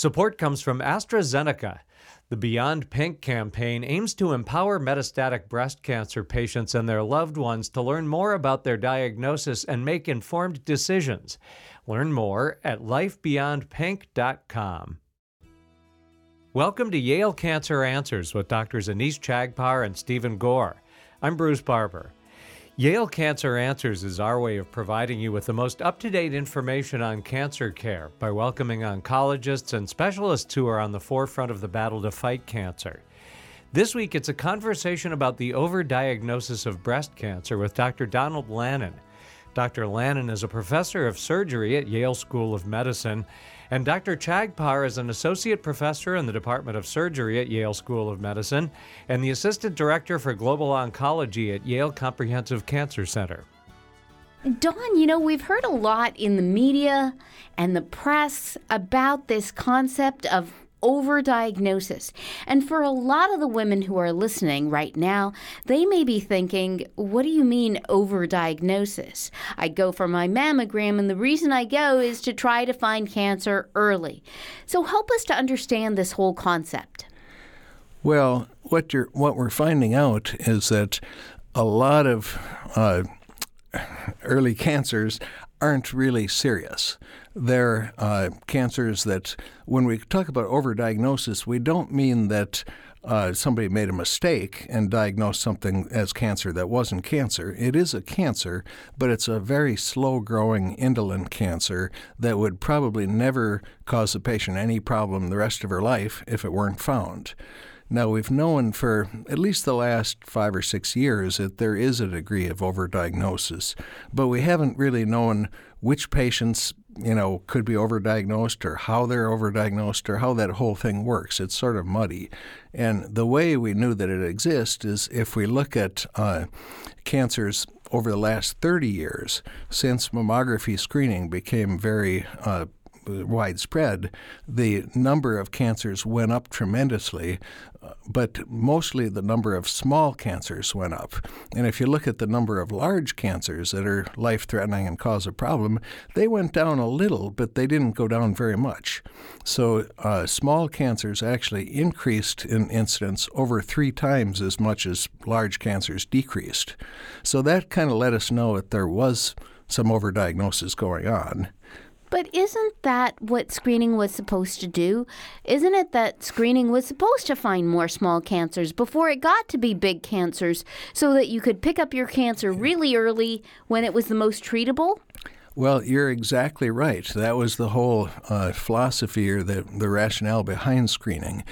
Support comes from AstraZeneca. The Beyond Pink campaign aims to empower metastatic breast cancer patients and their loved ones to learn more about their diagnosis and make informed decisions. Learn more at lifebeyondpink.com. Welcome to Yale Cancer Answers with Drs. Anees Chagpar and Stephen Gore. I'm Bruce Barber. Yale Cancer Answers is our way of providing you with the most up to date information on cancer care by welcoming oncologists and specialists who are on the forefront of the battle to fight cancer. This week, it's a conversation about the overdiagnosis of breast cancer with Dr. Donald Lannin. Dr. Lannin is a professor of surgery at Yale School of Medicine and Dr. Chagpar is an associate professor in the Department of Surgery at Yale School of Medicine and the assistant director for global oncology at Yale Comprehensive Cancer Center. Don, you know, we've heard a lot in the media and the press about this concept of overdiagnosis. And for a lot of the women who are listening right now, they may be thinking, what do you mean overdiagnosis? I go for my mammogram, and the reason I go is to try to find cancer early. So help us to understand this whole concept. Well, what you're what we're finding out is that a lot of uh, early cancers aren't really serious. They're uh, cancers that, when we talk about overdiagnosis, we don't mean that uh, somebody made a mistake and diagnosed something as cancer that wasn't cancer. It is a cancer, but it's a very slow growing, indolent cancer that would probably never cause the patient any problem the rest of her life if it weren't found. Now, we've known for at least the last five or six years that there is a degree of overdiagnosis, but we haven't really known which patients you know, could be overdiagnosed or how they're overdiagnosed or how that whole thing works. It's sort of muddy. And the way we knew that it exists is if we look at uh, cancers over the last 30 years, since mammography screening became very uh, widespread, the number of cancers went up tremendously, but mostly the number of small cancers went up. And if you look at the number of large cancers that are life threatening and cause a problem, they went down a little, but they didn't go down very much. So uh, small cancers actually increased in incidence over three times as much as large cancers decreased. So that kind of let us know that there was some overdiagnosis going on. But isn't that what screening was supposed to do? Isn't it that screening was supposed to find more small cancers before it got to be big cancers so that you could pick up your cancer really early when it was the most treatable? Well, you're exactly right. That was the whole uh, philosophy or the, the rationale behind screening.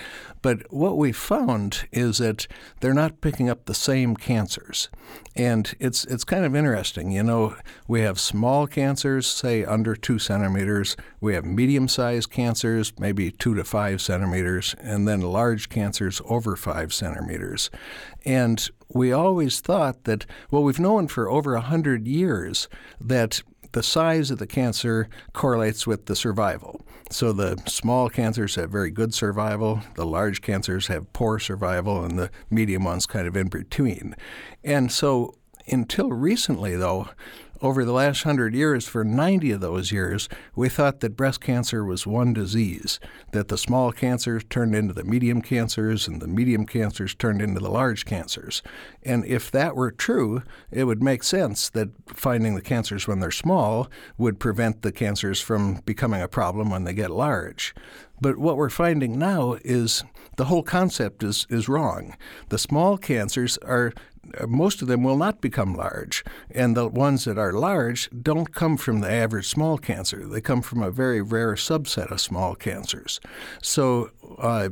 But what we found is that they're not picking up the same cancers. And it's, it's kind of interesting. You know, we have small cancers, say under two centimeters, we have medium sized cancers, maybe two to five centimeters, and then large cancers over five centimeters. And we always thought that, well, we've known for over a 100 years that the size of the cancer correlates with the survival. So the small cancers have very good survival, the large cancers have poor survival, and the medium ones kind of in between. And so until recently, though, over the last hundred years, for 90 of those years, we thought that breast cancer was one disease, that the small cancers turned into the medium cancers and the medium cancers turned into the large cancers. And if that were true, it would make sense that finding the cancers when they're small would prevent the cancers from becoming a problem when they get large. But what we're finding now is the whole concept is, is wrong. The small cancers are most of them will not become large. And the ones that are large don't come from the average small cancer. They come from a very rare subset of small cancers. So, uh,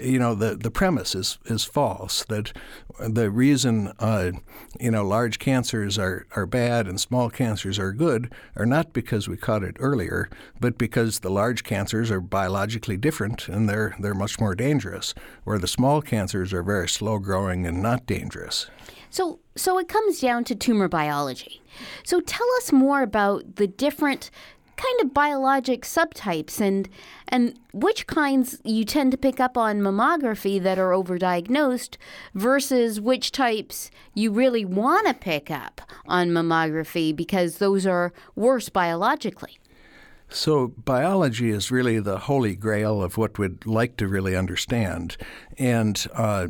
you know, the, the premise is, is false that the reason, uh, you know, large cancers are, are bad and small cancers are good are not because we caught it earlier, but because the large cancers are biologically different and they're, they're much more dangerous, where the small cancers are very slow growing and not dangerous. So, so it comes down to tumor biology. So tell us more about the different kind of biologic subtypes and and which kinds you tend to pick up on mammography that are overdiagnosed versus which types you really want to pick up on mammography because those are worse biologically. So, biology is really the holy grail of what we'd like to really understand. And uh,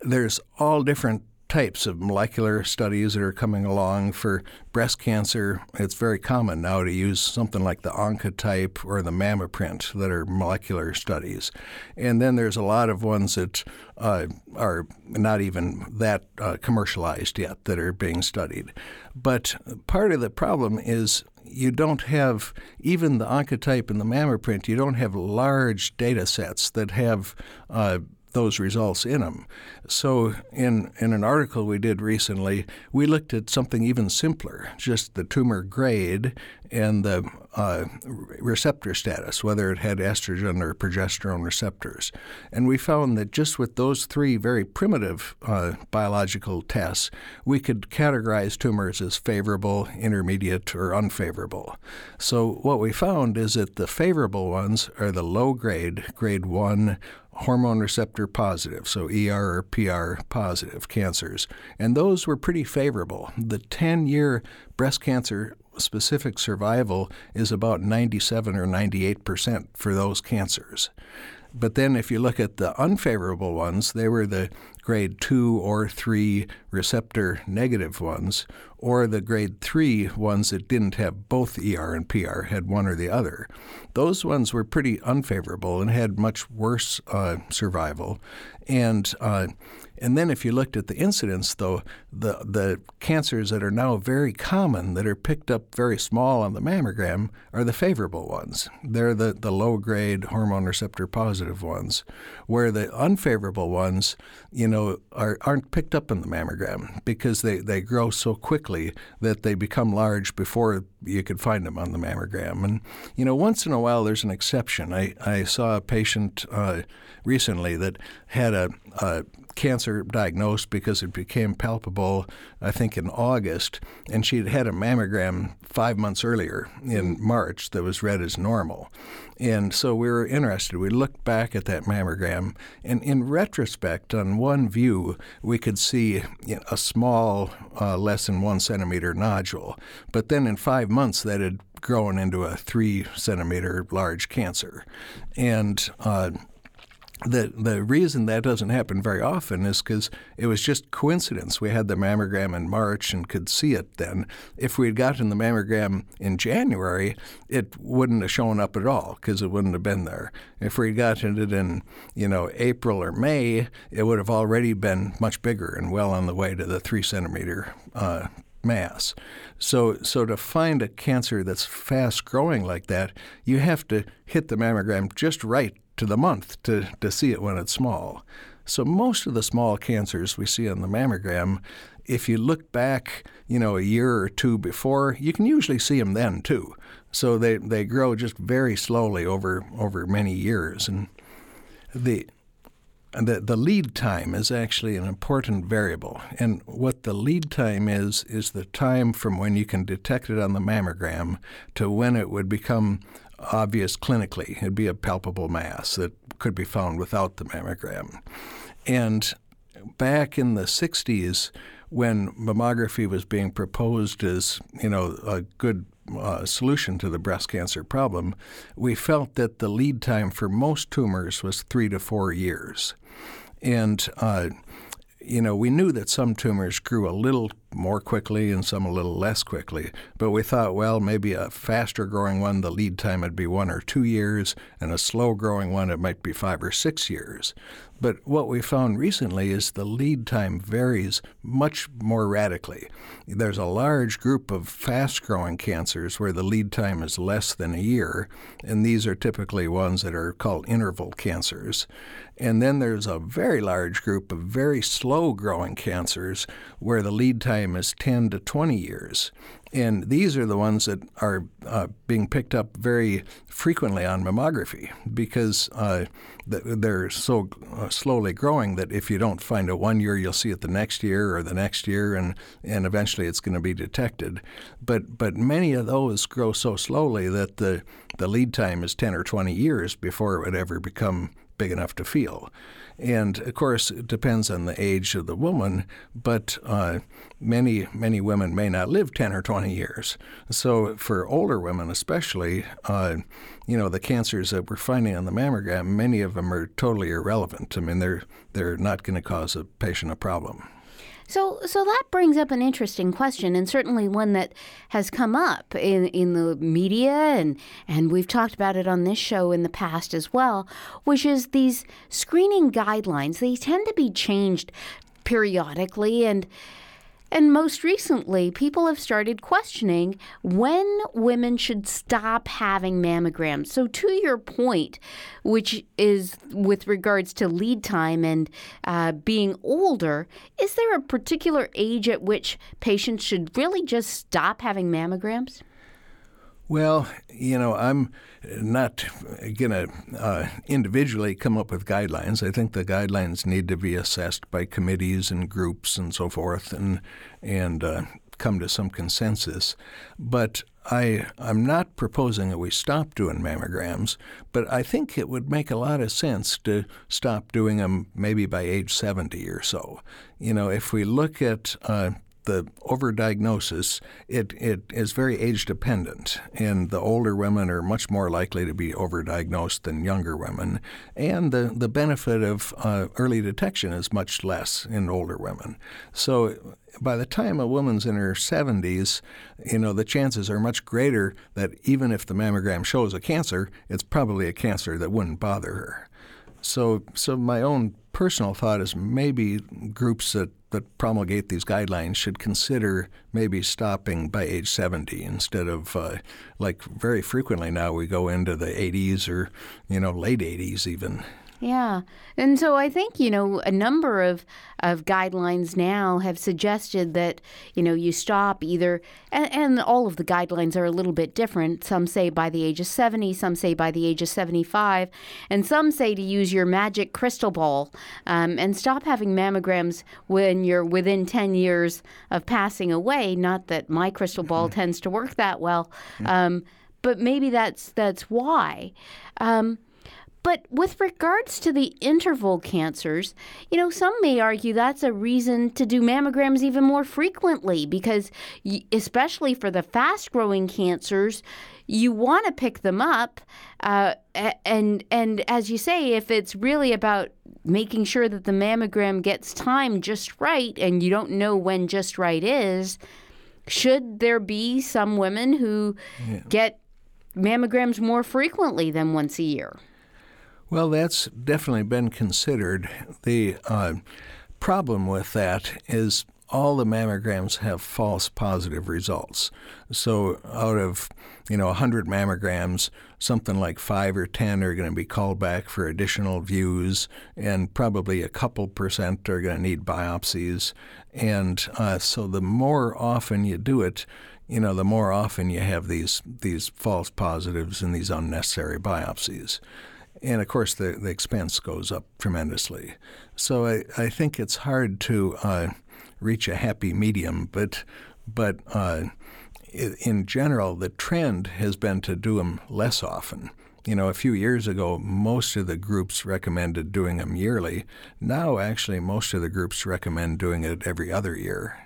there's all different types of molecular studies that are coming along for breast cancer. It's very common now to use something like the Oncotype or the MammaPrint that are molecular studies. And then there's a lot of ones that uh, are not even that uh, commercialized yet that are being studied. But part of the problem is you don't have even the oncotype and the MammaPrint. You don't have large data sets that have uh, those results in them. So, in, in an article we did recently, we looked at something even simpler just the tumor grade and the uh, receptor status, whether it had estrogen or progesterone receptors. And we found that just with those three very primitive uh, biological tests, we could categorize tumors as favorable, intermediate, or unfavorable. So, what we found is that the favorable ones are the low grade, grade 1 hormone receptor positive, so ER or PR positive cancers. And those were pretty favorable. The 10 year breast cancer specific survival is about 97 or 98 percent for those cancers. But then if you look at the unfavorable ones, they were the grade 2 or 3 receptor negative ones, or the grade 3 ones that didn't have both ER and PR, had one or the other. Those ones were pretty unfavorable and had much worse uh, survival. And uh, and then if you looked at the incidence, though, the, the cancers that are now very common, that are picked up very small on the mammogram, are the favorable ones. They're the, the low grade hormone receptor positive ones, where the unfavorable ones, you know, are, aren't picked up in the mammogram because they, they grow so quickly that they become large before you could find them on the mammogram. And, you know, once in a while there's an exception. I, I saw a patient uh, recently that had a, a cancer diagnosed because it became palpable, I think, in August, and she had had a mammogram five months earlier in March that was read as normal. And so we were interested. We looked back at that mammogram, and in retrospect, on one view, we could see a small, uh, less than one centimeter nodule. But then in five months, that had grown into a three centimeter large cancer. And uh, the the reason that doesn't happen very often is because it was just coincidence. We had the mammogram in March and could see it then. If we had gotten the mammogram in January, it wouldn't have shown up at all because it wouldn't have been there. If we had gotten it in you know April or May, it would have already been much bigger and well on the way to the three centimeter uh, mass. So, so to find a cancer that's fast growing like that, you have to hit the mammogram just right to the month to, to see it when it's small. So most of the small cancers we see on the mammogram, if you look back, you know, a year or two before, you can usually see them then too. So they, they grow just very slowly over over many years, and the the, the lead time is actually an important variable. And what the lead time is, is the time from when you can detect it on the mammogram to when it would become obvious clinically. It'd be a palpable mass that could be found without the mammogram. And back in the 60s, when mammography was being proposed as, you know, a good uh, solution to the breast cancer problem, we felt that the lead time for most tumors was three to four years. And uh, you know, we knew that some tumors grew a little more quickly and some a little less quickly, but we thought, well, maybe a faster growing one, the lead time would be one or two years, and a slow growing one, it might be five or six years. But what we found recently is the lead time varies much more radically. There's a large group of fast growing cancers where the lead time is less than a year, and these are typically ones that are called interval cancers. And then there's a very large group of very slow growing cancers where the lead time is 10 to 20 years. And these are the ones that are uh, being picked up very frequently on mammography because uh, they're so uh, slowly growing that if you don't find it one year, you'll see it the next year or the next year, and, and eventually it's going to be detected. But, but many of those grow so slowly that the, the lead time is 10 or 20 years before it would ever become big enough to feel. And of course, it depends on the age of the woman, but uh, many, many women may not live 10 or 20 years. So, for older women especially, uh, you know, the cancers that we're finding on the mammogram, many of them are totally irrelevant. I mean, they're, they're not going to cause a patient a problem. So, so that brings up an interesting question, and certainly one that has come up in, in the media, and, and we've talked about it on this show in the past as well, which is these screening guidelines. They tend to be changed periodically, and and most recently, people have started questioning when women should stop having mammograms. So, to your point, which is with regards to lead time and uh, being older, is there a particular age at which patients should really just stop having mammograms? Well, you know, I'm not going to uh, individually come up with guidelines. I think the guidelines need to be assessed by committees and groups and so forth, and and uh, come to some consensus. But I I'm not proposing that we stop doing mammograms, but I think it would make a lot of sense to stop doing them maybe by age 70 or so. You know, if we look at uh, the overdiagnosis, it, it is very age dependent, and the older women are much more likely to be overdiagnosed than younger women. And the, the benefit of uh, early detection is much less in older women. So by the time a woman's in her 70s, you know, the chances are much greater that even if the mammogram shows a cancer, it's probably a cancer that wouldn't bother her. So, so my own personal thought is maybe groups that that promulgate these guidelines should consider maybe stopping by age 70 instead of uh, like very frequently now we go into the 80s or you know late 80s even yeah. And so I think, you know, a number of, of guidelines now have suggested that, you know, you stop either, and, and all of the guidelines are a little bit different. Some say by the age of 70, some say by the age of 75, and some say to use your magic crystal ball um, and stop having mammograms when you're within 10 years of passing away. Not that my crystal ball mm-hmm. tends to work that well, mm-hmm. um, but maybe that's, that's why. Um, but with regards to the interval cancers, you know, some may argue that's a reason to do mammograms even more frequently because, especially for the fast growing cancers, you want to pick them up. Uh, and, and as you say, if it's really about making sure that the mammogram gets timed just right and you don't know when just right is, should there be some women who yeah. get mammograms more frequently than once a year? Well, that's definitely been considered. The uh, problem with that is all the mammograms have false positive results. So out of you know 100 mammograms, something like 5 or 10 are going to be called back for additional views and probably a couple percent are going to need biopsies. And uh, so the more often you do it, you know, the more often you have these these false positives and these unnecessary biopsies and of course the, the expense goes up tremendously. So I, I think it's hard to uh, reach a happy medium, but but uh, in general the trend has been to do them less often. You know, a few years ago, most of the groups recommended doing them yearly. Now, actually, most of the groups recommend doing it every other year.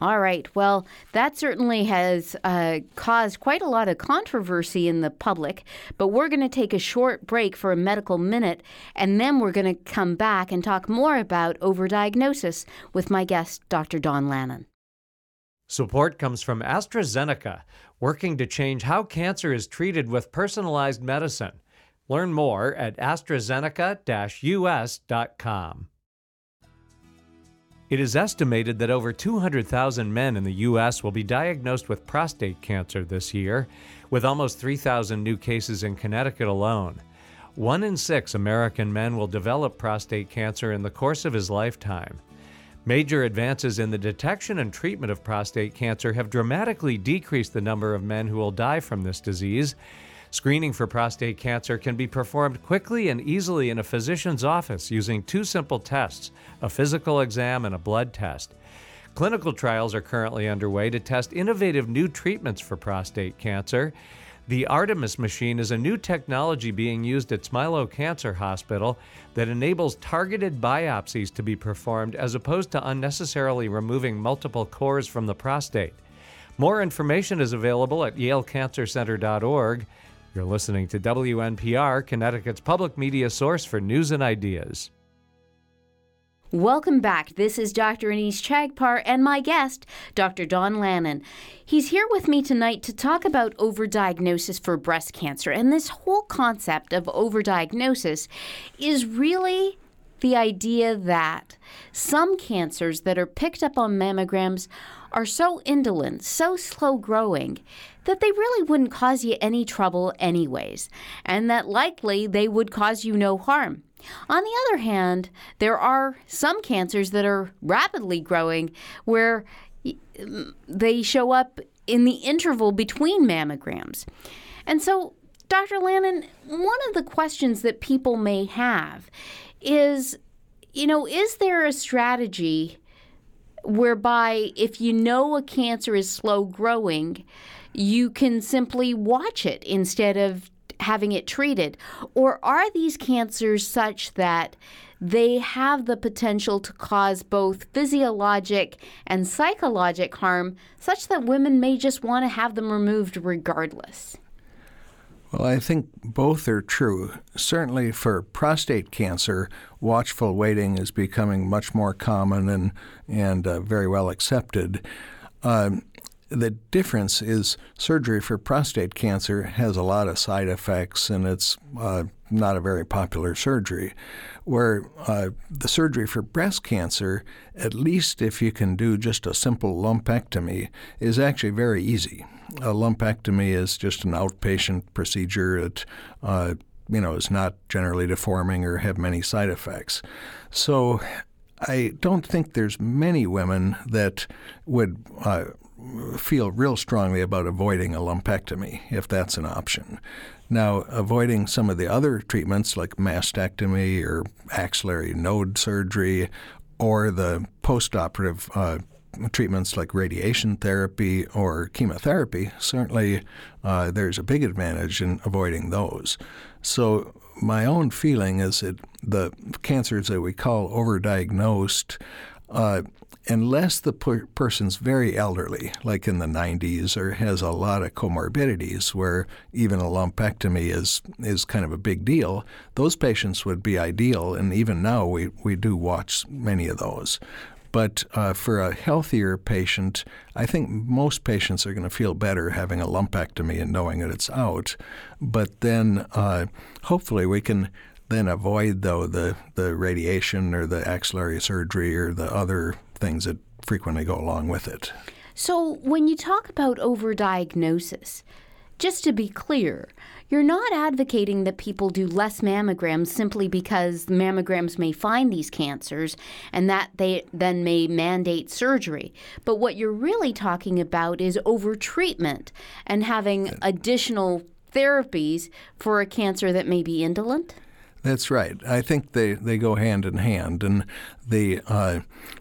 All right. Well, that certainly has uh, caused quite a lot of controversy in the public. But we're going to take a short break for a medical minute, and then we're going to come back and talk more about overdiagnosis with my guest, Dr. Don Lannin. Support comes from AstraZeneca, working to change how cancer is treated with personalized medicine. Learn more at AstraZeneca US.com. It is estimated that over 200,000 men in the U.S. will be diagnosed with prostate cancer this year, with almost 3,000 new cases in Connecticut alone. One in six American men will develop prostate cancer in the course of his lifetime. Major advances in the detection and treatment of prostate cancer have dramatically decreased the number of men who will die from this disease Screening for prostate cancer can be performed quickly and easily in a physician's office using two simple tests a physical exam and a blood test. Clinical trials are currently underway to test innovative new treatments for prostate cancer. The Artemis machine is a new technology being used at Smilow Cancer Hospital that enables targeted biopsies to be performed as opposed to unnecessarily removing multiple cores from the prostate. More information is available at yalecancercenter.org. You're listening to WNPR, Connecticut's public media source for news and ideas. Welcome back. This is Dr. Anees Chagpar and my guest, Dr. Don Lannin. He's here with me tonight to talk about overdiagnosis for breast cancer. And this whole concept of overdiagnosis is really the idea that some cancers that are picked up on mammograms are so indolent, so slow growing, that they really wouldn't cause you any trouble, anyways, and that likely they would cause you no harm. On the other hand, there are some cancers that are rapidly growing where they show up in the interval between mammograms. And so, Dr. Lannin, one of the questions that people may have is you know, is there a strategy whereby if you know a cancer is slow growing, you can simply watch it instead of having it treated? Or are these cancers such that they have the potential to cause both physiologic and psychologic harm, such that women may just want to have them removed regardless? Well, I think both are true. Certainly for prostate cancer, watchful waiting is becoming much more common and, and uh, very well accepted. Um, the difference is surgery for prostate cancer has a lot of side effects and it's uh, not a very popular surgery. Where uh, the surgery for breast cancer, at least if you can do just a simple lumpectomy, is actually very easy. A lumpectomy is just an outpatient procedure. It uh, you know is not generally deforming or have many side effects. So I don't think there's many women that would uh, feel real strongly about avoiding a lumpectomy if that's an option. Now, avoiding some of the other treatments like mastectomy or axillary node surgery or the postoperative uh, treatments like radiation therapy or chemotherapy, certainly uh, there's a big advantage in avoiding those. So, my own feeling is that the cancers that we call overdiagnosed uh, unless the per- person's very elderly, like in the 90s, or has a lot of comorbidities where even a lumpectomy is, is kind of a big deal, those patients would be ideal. And even now, we, we do watch many of those. But uh, for a healthier patient, I think most patients are going to feel better having a lumpectomy and knowing that it's out. But then uh, hopefully we can then avoid though the, the radiation or the axillary surgery or the other things that frequently go along with it. So, when you talk about overdiagnosis, just to be clear, you're not advocating that people do less mammograms simply because mammograms may find these cancers and that they then may mandate surgery. But what you're really talking about is overtreatment and having additional therapies for a cancer that may be indolent? That's right. I think they, they go hand in hand. And the uh,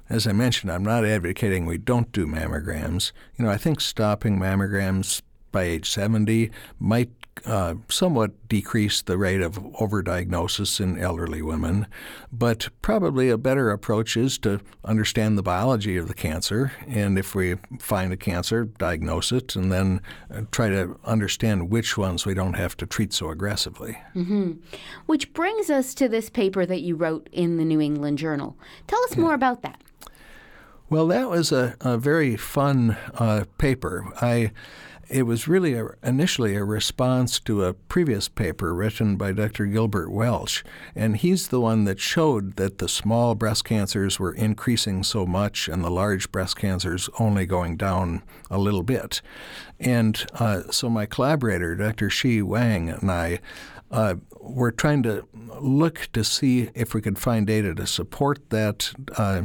as I mentioned, I'm not advocating we don't do mammograms. You know, I think stopping mammograms by age 70 might uh, somewhat decrease the rate of overdiagnosis in elderly women, but probably a better approach is to understand the biology of the cancer, and if we find a cancer, diagnose it, and then uh, try to understand which ones we don't have to treat so aggressively. Mm-hmm. Which brings us to this paper that you wrote in the New England Journal. Tell us yeah. more about that. Well, that was a, a very fun uh, paper. I it was really a, initially a response to a previous paper written by Dr. Gilbert Welch, and he's the one that showed that the small breast cancers were increasing so much and the large breast cancers only going down a little bit. And uh, so my collaborator, Dr. Shi Wang, and I uh, were trying to look to see if we could find data to support that uh,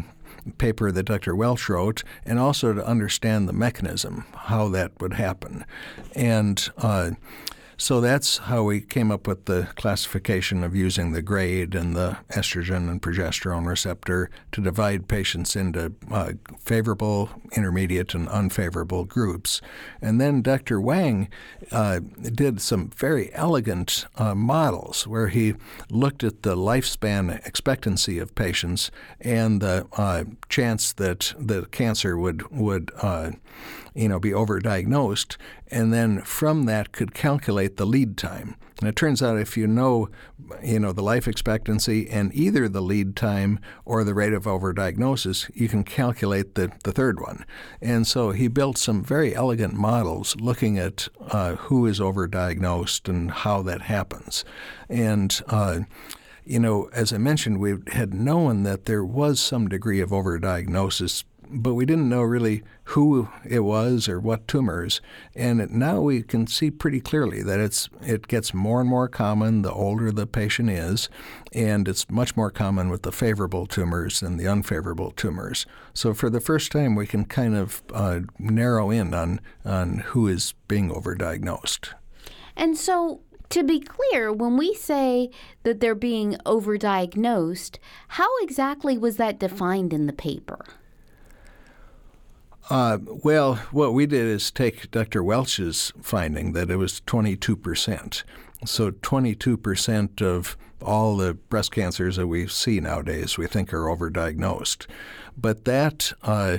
paper that Dr. Welch wrote, and also to understand the mechanism, how that would happen. And uh, So that's how we came up with the classification of using the grade and the estrogen and progesterone receptor to divide patients into uh, favorable, intermediate, and unfavorable groups. And then Dr. Wang uh, did some very elegant uh, models where he looked at the lifespan expectancy of patients and the uh, chance that the cancer would would uh, you know be overdiagnosed, and then from that could calculate the lead time. And it turns out if you know, you know, the life expectancy and either the lead time or the rate of overdiagnosis, you can calculate the, the third one. And so he built some very elegant models looking at uh, who is overdiagnosed and how that happens. And uh, you know, as I mentioned, we had known that there was some degree of overdiagnosis but we didn't know really who it was or what tumors. And now we can see pretty clearly that it's it gets more and more common the older the patient is, and it's much more common with the favorable tumors than the unfavorable tumors. So for the first time, we can kind of uh, narrow in on on who is being overdiagnosed. And so to be clear, when we say that they're being overdiagnosed, how exactly was that defined in the paper? Uh, well, what we did is take Dr. Welch's finding that it was 22%. So 22% of all the breast cancers that we see nowadays we think are overdiagnosed. But that uh,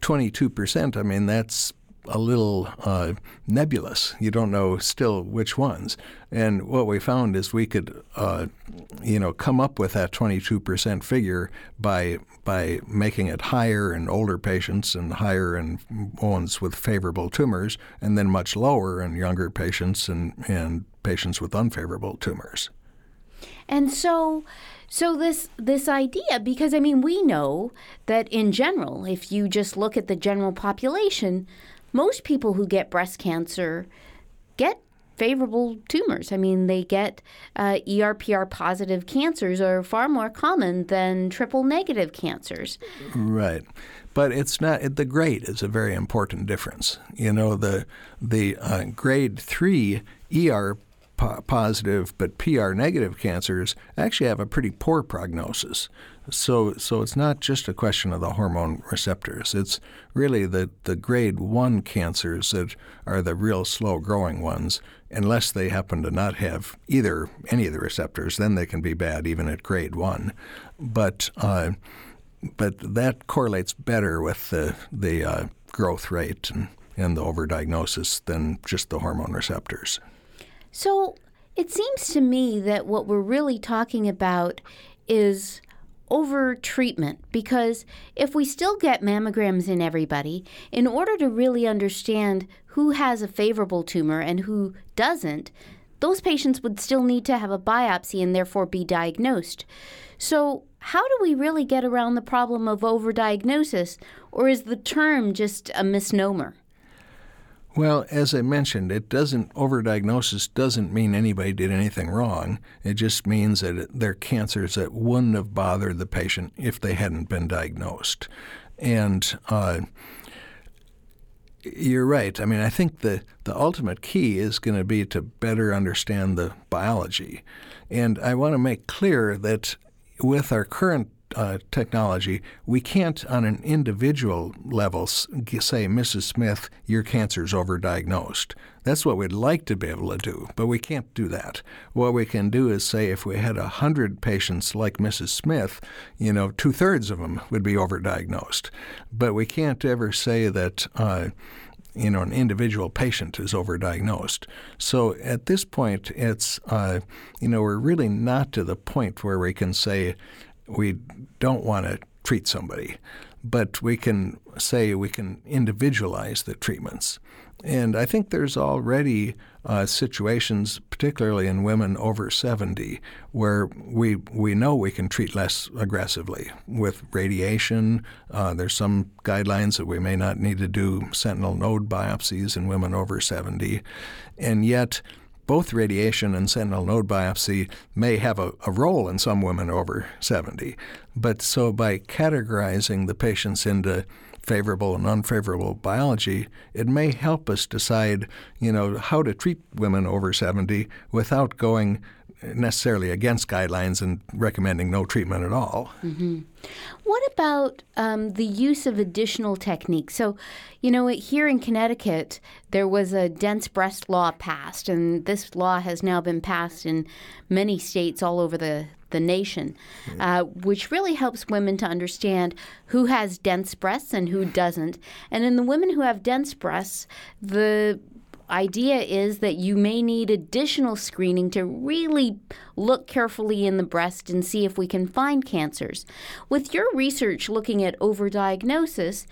22%, I mean, that's a little uh, nebulous. You don't know still which ones. And what we found is we could, uh, you know, come up with that 22% figure by by making it higher in older patients and higher in ones with favorable tumors, and then much lower in younger patients and, and patients with unfavorable tumors. And so so this this idea because I mean we know that in general if you just look at the general population most people who get breast cancer get favorable tumors. I mean, they get uh, ERPR positive cancers are far more common than triple negative cancers. Right. But it's not the grade is a very important difference. You know, the the uh, grade three ER positive but PR negative cancers actually have a pretty poor prognosis. So, so it's not just a question of the hormone receptors. It's really the, the grade one cancers that are the real slow growing ones. Unless they happen to not have either any of the receptors, then they can be bad even at grade one. But uh, but that correlates better with the the uh, growth rate and, and the overdiagnosis than just the hormone receptors. So it seems to me that what we're really talking about is over treatment because if we still get mammograms in everybody, in order to really understand who has a favorable tumor and who doesn't, those patients would still need to have a biopsy and therefore be diagnosed. So, how do we really get around the problem of overdiagnosis, or is the term just a misnomer? Well, as I mentioned, it doesn't overdiagnosis doesn't mean anybody did anything wrong. It just means that they're cancers that wouldn't have bothered the patient if they hadn't been diagnosed. And uh, you're right. I mean, I think the, the ultimate key is going to be to better understand the biology. And I want to make clear that with our current uh, technology, we can't, on an individual level, say, Mrs. Smith, your cancer's overdiagnosed. That's what we'd like to be able to do, but we can't do that. What we can do is say if we had 100 patients like Mrs. Smith, you know, two thirds of them would be overdiagnosed. But we can't ever say that. Uh, you know, an individual patient is overdiagnosed. So at this point, it's, uh, you know, we're really not to the point where we can say, we don't want to treat somebody, but we can say we can individualize the treatments. And I think there's already uh, situations, particularly in women over 70, where we we know we can treat less aggressively with radiation. Uh, there's some guidelines that we may not need to do sentinel node biopsies in women over 70, and yet both radiation and sentinel node biopsy may have a, a, role in some women over 70. But so by categorizing the patients into favorable and unfavorable biology, it may help us decide, you know, how to treat women over 70 without going necessarily against guidelines and recommending no treatment at all. Mm-hmm. What about um, the use of additional techniques? So, you know, here in Connecticut, there was a dense breast law passed, and this law has now been passed in many states all over the, the nation, uh, which really helps women to understand who has dense breasts and who doesn't. And in the women who have dense breasts, the idea is that you may need additional screening to really look carefully in the breast and see if we can find cancers. With your research looking at overdiagnosis,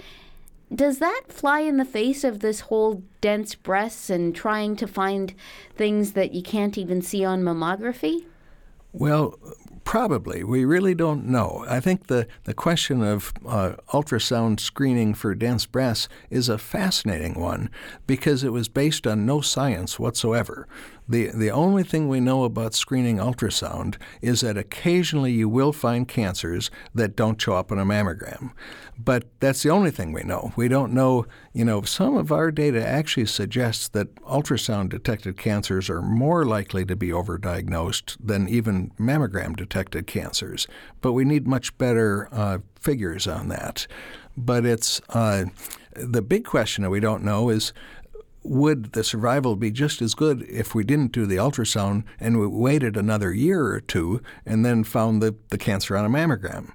does that fly in the face of this whole dense breasts and trying to find things that you can't even see on mammography? Well, Probably. We really don't know. I think the, the question of uh, ultrasound screening for dense breasts is a fascinating one because it was based on no science whatsoever. The, the only thing we know about screening ultrasound is that occasionally you will find cancers that don't show up on a mammogram. But that's the only thing we know. We don't know, you know, some of our data actually suggests that ultrasound detected cancers are more likely to be overdiagnosed than even mammogram detected cancers. But we need much better uh, figures on that. But it's uh, the big question that we don't know is would the survival be just as good if we didn't do the ultrasound and we waited another year or two and then found the, the cancer on a mammogram?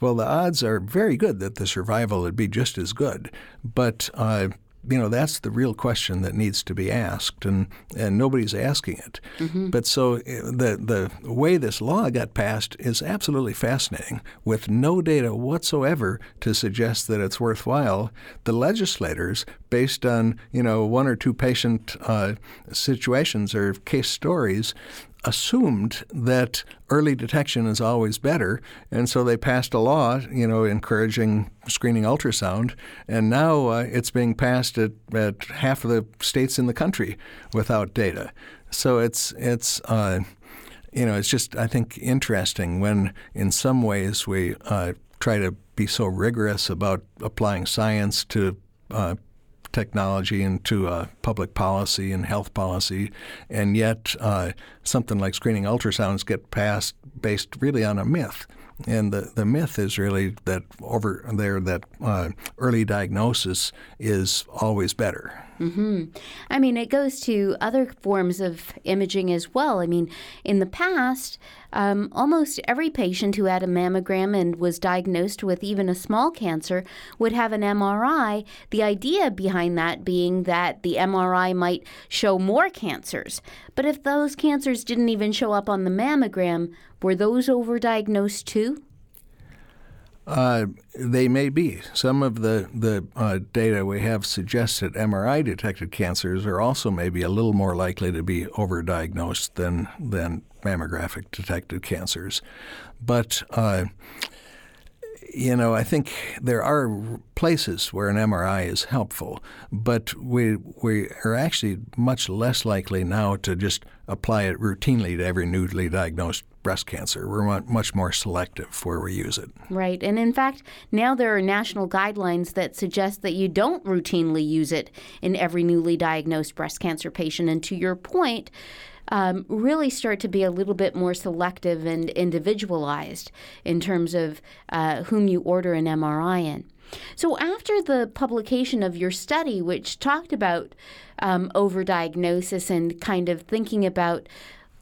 Well, the odds are very good that the survival would be just as good, but uh, you know that's the real question that needs to be asked, and and nobody's asking it. Mm-hmm. But so uh, the the way this law got passed is absolutely fascinating, with no data whatsoever to suggest that it's worthwhile. The legislators, based on you know one or two patient uh, situations or case stories, assumed that early detection is always better, and so they passed a law, you know, encouraging screening ultrasound, and now uh, it's being passed at, at half of the states in the country without data. So it's it's uh, you know it's just I think interesting when in some ways we uh, try to be so rigorous about applying science to uh, technology into uh, public policy and health policy, and yet uh, something like screening ultrasounds get passed based really on a myth. And the, the myth is really that over there that uh, early diagnosis is always better. Mm-hmm. I mean, it goes to other forms of imaging as well. I mean, in the past, um, almost every patient who had a mammogram and was diagnosed with even a small cancer would have an MRI. The idea behind that being that the MRI might show more cancers. But if those cancers didn't even show up on the mammogram, were those overdiagnosed too? Uh, they may be. Some of the, the uh, data we have suggests that MRI detected cancers are also maybe a little more likely to be overdiagnosed than, than mammographic detected cancers. But uh, you know, I think there are places where an MRI is helpful, but we we are actually much less likely now to just apply it routinely to every newly diagnosed breast cancer. We're much more selective where we use it. Right. And in fact, now there are national guidelines that suggest that you don't routinely use it in every newly diagnosed breast cancer patient. And to your point, um, really start to be a little bit more selective and individualized in terms of uh, whom you order an MRI in. So, after the publication of your study, which talked about um, overdiagnosis and kind of thinking about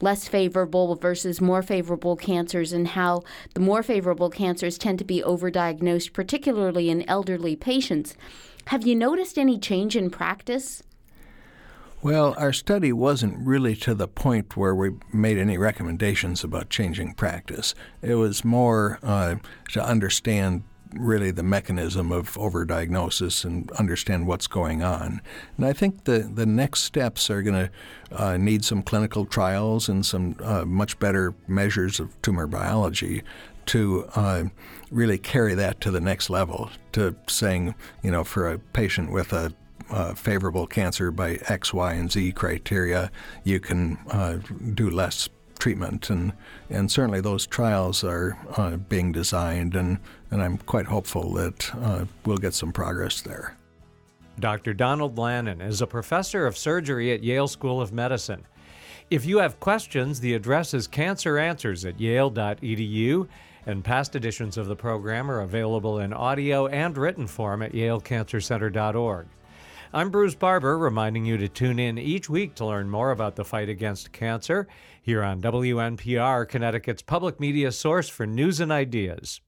less favorable versus more favorable cancers and how the more favorable cancers tend to be overdiagnosed, particularly in elderly patients, have you noticed any change in practice? Well, our study wasn't really to the point where we made any recommendations about changing practice. It was more uh, to understand really the mechanism of overdiagnosis and understand what's going on. And I think the, the next steps are going to uh, need some clinical trials and some uh, much better measures of tumor biology to uh, really carry that to the next level, to saying, you know, for a patient with a uh, favorable cancer by X, Y, and Z criteria, you can uh, do less treatment, and and certainly those trials are uh, being designed, and and I'm quite hopeful that uh, we'll get some progress there. Dr. Donald Lannin is a professor of surgery at Yale School of Medicine. If you have questions, the address is canceranswers at yale.edu, and past editions of the program are available in audio and written form at yalecancercenter.org. I'm Bruce Barber, reminding you to tune in each week to learn more about the fight against cancer here on WNPR, Connecticut's public media source for news and ideas.